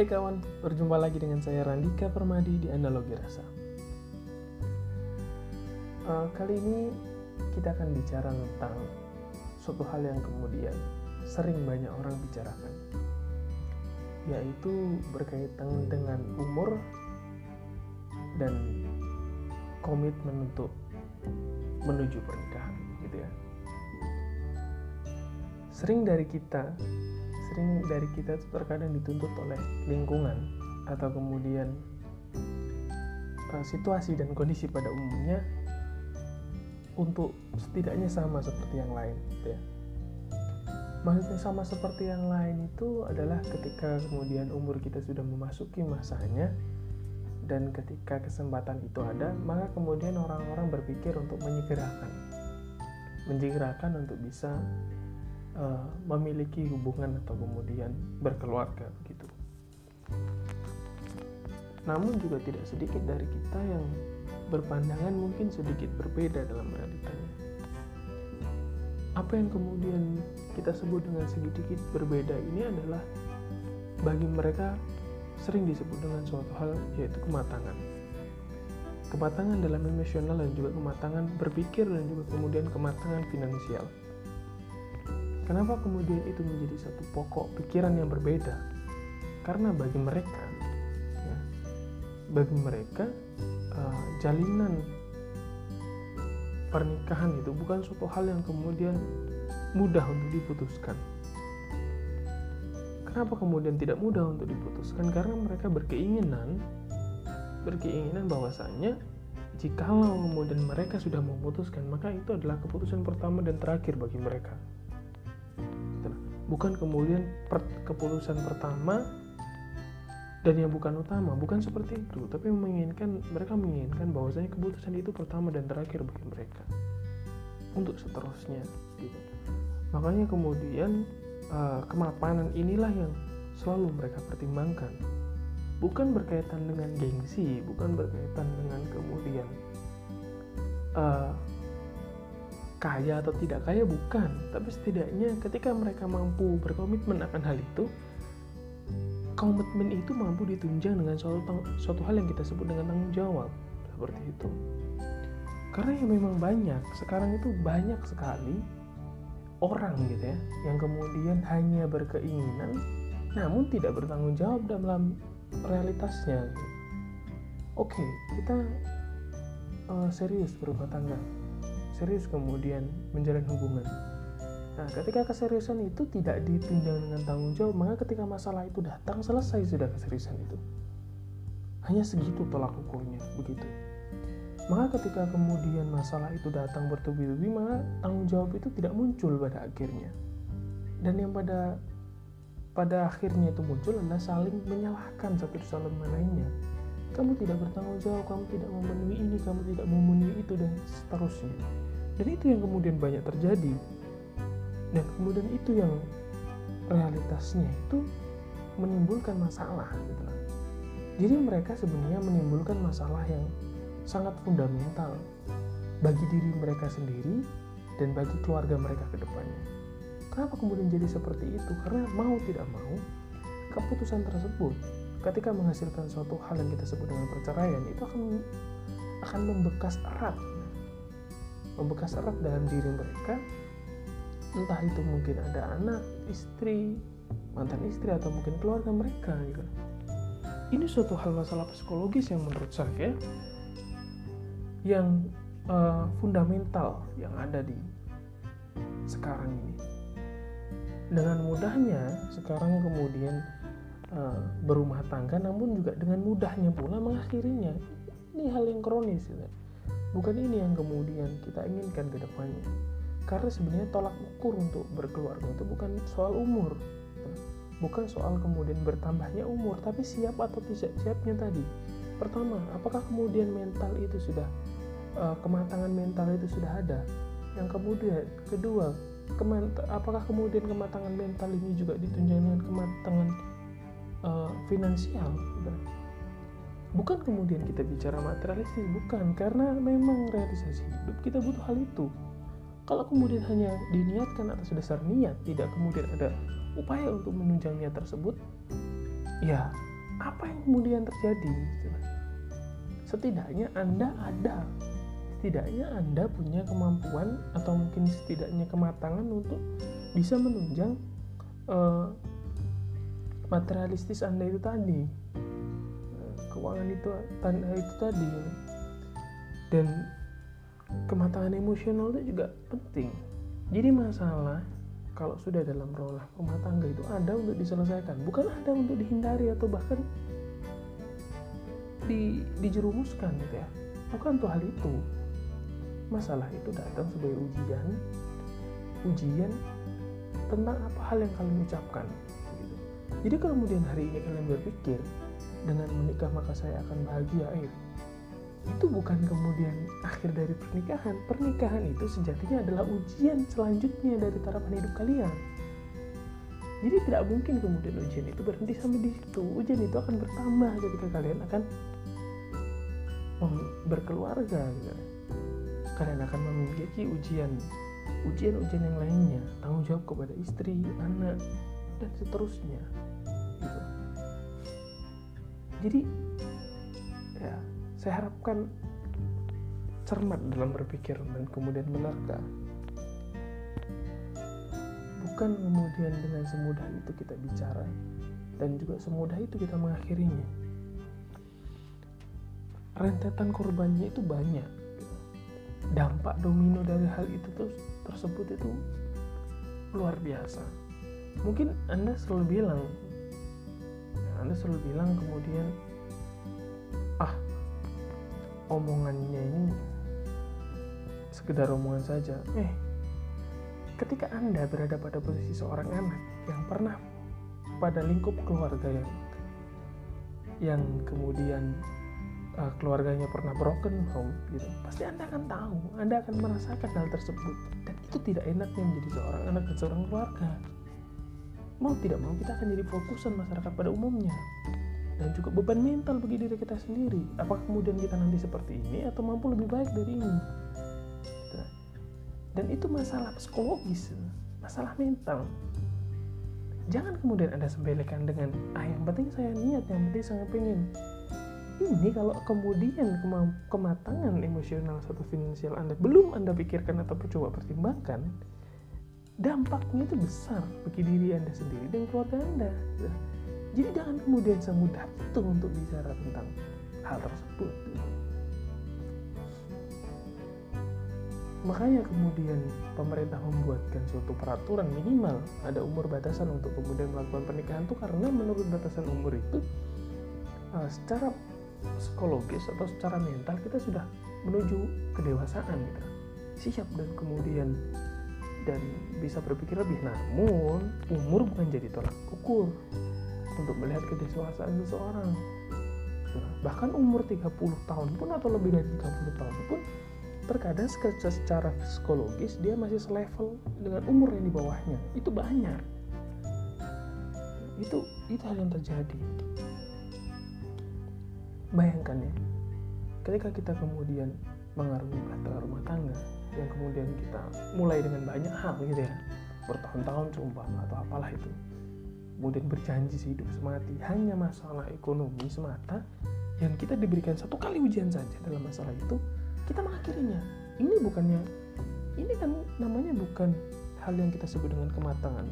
Hai kawan, berjumpa lagi dengan saya Randika Permadi di Analogi Rasa. Uh, kali ini kita akan bicara tentang suatu hal yang kemudian sering banyak orang bicarakan, yaitu berkaitan dengan umur dan komitmen untuk menuju pernikahan, gitu ya. Sering dari kita sering dari kita terkadang dituntut oleh lingkungan atau kemudian uh, situasi dan kondisi pada umumnya untuk setidaknya sama seperti yang lain gitu ya. Maksudnya sama seperti yang lain itu adalah ketika kemudian umur kita sudah memasuki masanya dan ketika kesempatan itu ada, maka kemudian orang-orang berpikir untuk menyegerakan. Menyegerakan untuk bisa uh, memiliki hubungan atau kemudian berkeluarga begitu. Namun juga tidak sedikit dari kita yang berpandangan mungkin sedikit berbeda dalam realitanya. Apa yang kemudian kita sebut dengan sedikit berbeda ini adalah bagi mereka sering disebut dengan suatu hal yaitu kematangan. Kematangan dalam emosional dan juga kematangan berpikir dan juga kemudian kematangan finansial. Kenapa kemudian itu menjadi satu pokok pikiran yang berbeda? Karena bagi mereka, ya, bagi mereka uh, jalinan pernikahan itu bukan suatu hal yang kemudian mudah untuk diputuskan. Kenapa kemudian tidak mudah untuk diputuskan? Karena mereka berkeinginan, berkeinginan bahwasanya jikalau kemudian mereka sudah memutuskan, maka itu adalah keputusan pertama dan terakhir bagi mereka bukan kemudian per, keputusan pertama dan yang bukan utama. Bukan seperti itu tapi menginginkan mereka menginginkan bahwasanya keputusan itu pertama dan terakhir bagi mereka. Untuk seterusnya gitu. Makanya kemudian uh, kemapanan inilah yang selalu mereka pertimbangkan. Bukan berkaitan dengan gengsi bukan berkaitan dengan kemudian uh, kaya atau tidak kaya bukan. Tapi setidaknya ketika mereka mampu berkomitmen akan hal itu komitmen itu mampu ditunjang dengan suatu, suatu hal yang kita sebut dengan tanggung jawab. Seperti itu. Karena yang memang banyak sekarang itu banyak sekali orang gitu ya yang kemudian hanya berkeinginan namun tidak bertanggung jawab dalam realitasnya. Oke kita uh, serius berumah tangga serius kemudian menjalin hubungan. Nah, ketika keseriusan itu tidak ditunjang dengan tanggung jawab, maka ketika masalah itu datang, selesai sudah keseriusan itu. Hanya segitu tolak ukurnya, begitu. Maka ketika kemudian masalah itu datang bertubi-tubi, maka tanggung jawab itu tidak muncul pada akhirnya. Dan yang pada pada akhirnya itu muncul adalah saling menyalahkan satu sama lainnya. Kamu tidak bertanggung jawab, kamu tidak memenuhi ini, kamu tidak memenuhi itu, dan seterusnya dan itu yang kemudian banyak terjadi dan kemudian itu yang realitasnya itu menimbulkan masalah gitu jadi mereka sebenarnya menimbulkan masalah yang sangat fundamental bagi diri mereka sendiri dan bagi keluarga mereka ke depannya. Kenapa kemudian jadi seperti itu? Karena mau tidak mau, keputusan tersebut ketika menghasilkan suatu hal yang kita sebut dengan perceraian itu akan akan membekas erat membekas erat dalam diri mereka entah itu mungkin ada anak, istri, mantan istri atau mungkin keluarga mereka gitu. Ini suatu hal masalah psikologis yang menurut saya yang uh, fundamental yang ada di sekarang ini. Dengan mudahnya sekarang kemudian uh, berumah tangga, namun juga dengan mudahnya pula mengakhirinya. Ini hal yang kronis. Gitu Bukan ini yang kemudian kita inginkan ke depannya. Karena sebenarnya tolak ukur untuk berkeluarga itu bukan soal umur. Bukan soal kemudian bertambahnya umur, tapi siap atau tidak siapnya tadi. Pertama, apakah kemudian mental itu sudah uh, kematangan mental itu sudah ada? Yang kemudian kedua, apakah kemudian kematangan mental ini juga ditunjang dengan kematangan uh, finansial? Bukan kemudian kita bicara materialistis bukan. Karena memang realisasi hidup kita butuh hal itu. Kalau kemudian hanya diniatkan atas dasar niat tidak kemudian ada upaya untuk menunjang niat tersebut ya apa yang kemudian terjadi? Setidaknya anda ada. Setidaknya anda punya kemampuan atau mungkin setidaknya kematangan untuk bisa menunjang uh, materialistis anda itu tadi keuangan itu itu tadi. Dan kematangan emosional itu juga penting. Jadi masalah kalau sudah dalam rolah rumah tangga itu ada untuk diselesaikan. Bukan ada untuk dihindari atau bahkan di, dijerumuskan gitu ya. Bukan tuh hal itu. Masalah itu datang sebagai ujian ujian tentang apa hal yang kalian ucapkan gitu. jadi kalau kemudian hari ini kalian berpikir dengan menikah maka saya akan bahagia eh, itu bukan kemudian akhir dari pernikahan. Pernikahan itu sejatinya adalah ujian selanjutnya dari tarapan hidup kalian. Jadi tidak mungkin kemudian ujian itu berhenti sampai di situ. Ujian itu akan bertambah ketika kalian akan berkeluarga. Gitu. Kalian akan memiliki ujian, ujian-ujian yang lainnya, tanggung jawab kepada istri, anak, dan seterusnya. Jadi ya saya harapkan cermat dalam berpikir dan kemudian menerka bukan kemudian dengan semudah itu kita bicara dan juga semudah itu kita mengakhirinya. Rentetan korbannya itu banyak. Dampak domino dari hal itu terus tersebut itu luar biasa. Mungkin anda selalu bilang anda selalu bilang kemudian ah omongannya ini sekedar omongan saja. Eh, ketika Anda berada pada posisi seorang anak yang pernah pada lingkup keluarga yang yang kemudian uh, keluarganya pernah broken home gitu pasti anda akan tahu anda akan merasakan hal tersebut dan itu tidak enaknya menjadi seorang anak dan seorang keluarga mau tidak mau kita akan jadi fokusan masyarakat pada umumnya dan juga beban mental bagi diri kita sendiri. Apakah kemudian kita nanti seperti ini atau mampu lebih baik dari ini? Gitu. Dan itu masalah psikologis, masalah mental. Jangan kemudian Anda sembelihkan dengan, ah yang penting saya niat, yang penting saya pengen. Ini kalau kemudian kematangan emosional satu finansial Anda belum Anda pikirkan atau coba pertimbangkan, dampaknya itu besar bagi diri Anda sendiri dan keluarga Anda. Jadi jangan kemudian semudah itu untuk bicara tentang hal tersebut. Makanya kemudian pemerintah membuatkan suatu peraturan minimal ada umur batasan untuk kemudian melakukan pernikahan itu karena menurut batasan umur itu uh, secara psikologis atau secara mental kita sudah menuju kedewasaan gitu. Siap dan kemudian dan bisa berpikir lebih namun umur bukan jadi tolak ukur untuk melihat kedewasaan seseorang. Bahkan umur 30 tahun pun atau lebih dari 30 tahun pun terkadang secara psikologis dia masih selevel dengan umur yang di bawahnya. Itu banyak. Itu itu hal yang terjadi. Bayangkan ya ketika kita kemudian mengarungi bahtera rumah tangga yang kemudian kita mulai dengan banyak hal gitu ya. Bertahun-tahun seumpama atau apalah itu. Kemudian berjanji sehidup semati. Hanya masalah ekonomi semata yang kita diberikan satu kali ujian saja dalam masalah itu kita mengakhirinya. Ini bukannya ini kan namanya bukan hal yang kita sebut dengan kematangan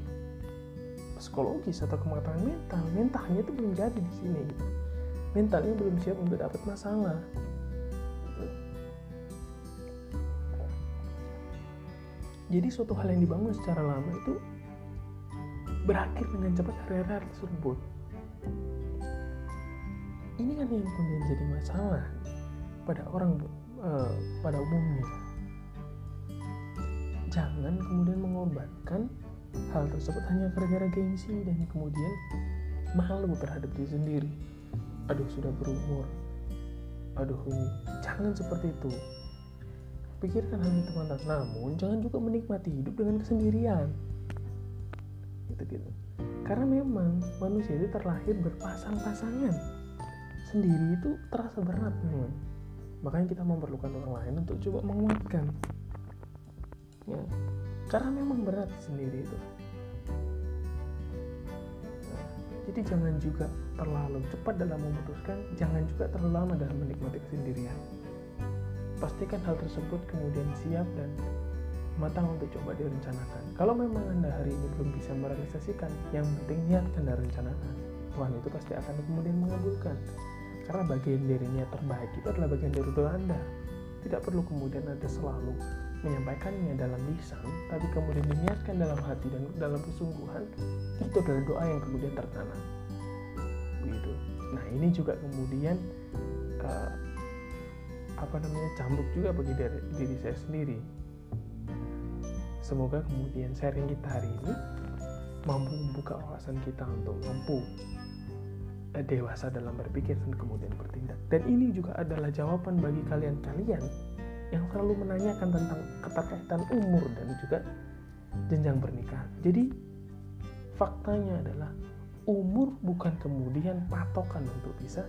psikologis atau kematangan mental. Mentalnya itu belum jadi di sini. Mentalnya belum siap untuk dapat masalah jadi suatu hal yang dibangun secara lama itu berakhir dengan cepat hari-hari tersebut. Ini kan yang kemudian jadi masalah pada orang uh, pada umumnya. Jangan kemudian mengorbankan hal tersebut hanya gara-gara gengsi dan kemudian malu terhadap diri sendiri. Aduh sudah berumur. Aduh ini. Jangan seperti itu pikirkan hal itu teman namun jangan juga menikmati hidup dengan kesendirian. Gitu-gitu karena memang manusia itu terlahir berpasang-pasangan. Sendiri itu terasa berat memang. Makanya kita memerlukan orang lain untuk coba menguatkan. Ya. Karena memang berat sendiri itu. Nah, Jadi jangan juga terlalu cepat dalam memutuskan, jangan juga terlalu lama dalam menikmati kesendirian. Pastikan hal tersebut kemudian siap dan matang untuk coba direncanakan. Kalau memang Anda hari ini belum bisa merealisasikan, yang penting niatkan dan rencanakan. Tuhan itu pasti akan kemudian mengabulkan. Karena bagian dari niat terbaik itu adalah bagian dari doa Anda. Tidak perlu kemudian Anda selalu menyampaikannya dalam lisan, tapi kemudian diniatkan dalam hati dan dalam kesungguhan, itu adalah doa yang kemudian tertanam. Begitu. Nah ini juga kemudian uh, apa namanya cambuk juga bagi diri, diri saya sendiri. Semoga kemudian sharing kita hari ini mampu membuka wawasan kita untuk mampu eh, dewasa dalam berpikir dan kemudian bertindak. Dan ini juga adalah jawaban bagi kalian-kalian yang selalu menanyakan tentang keterkaitan umur dan juga jenjang pernikahan. Jadi faktanya adalah umur bukan kemudian patokan untuk bisa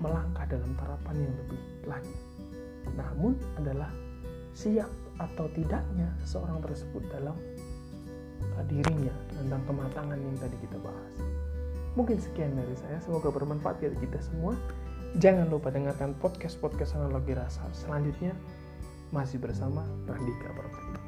melangkah dalam terapan yang lebih lagi. Namun adalah siap atau tidaknya seorang tersebut dalam dirinya tentang kematangan yang tadi kita bahas. Mungkin sekian dari saya, semoga bermanfaat bagi kita semua. Jangan lupa dengarkan podcast-podcast analogi rasa selanjutnya masih bersama Randika Property.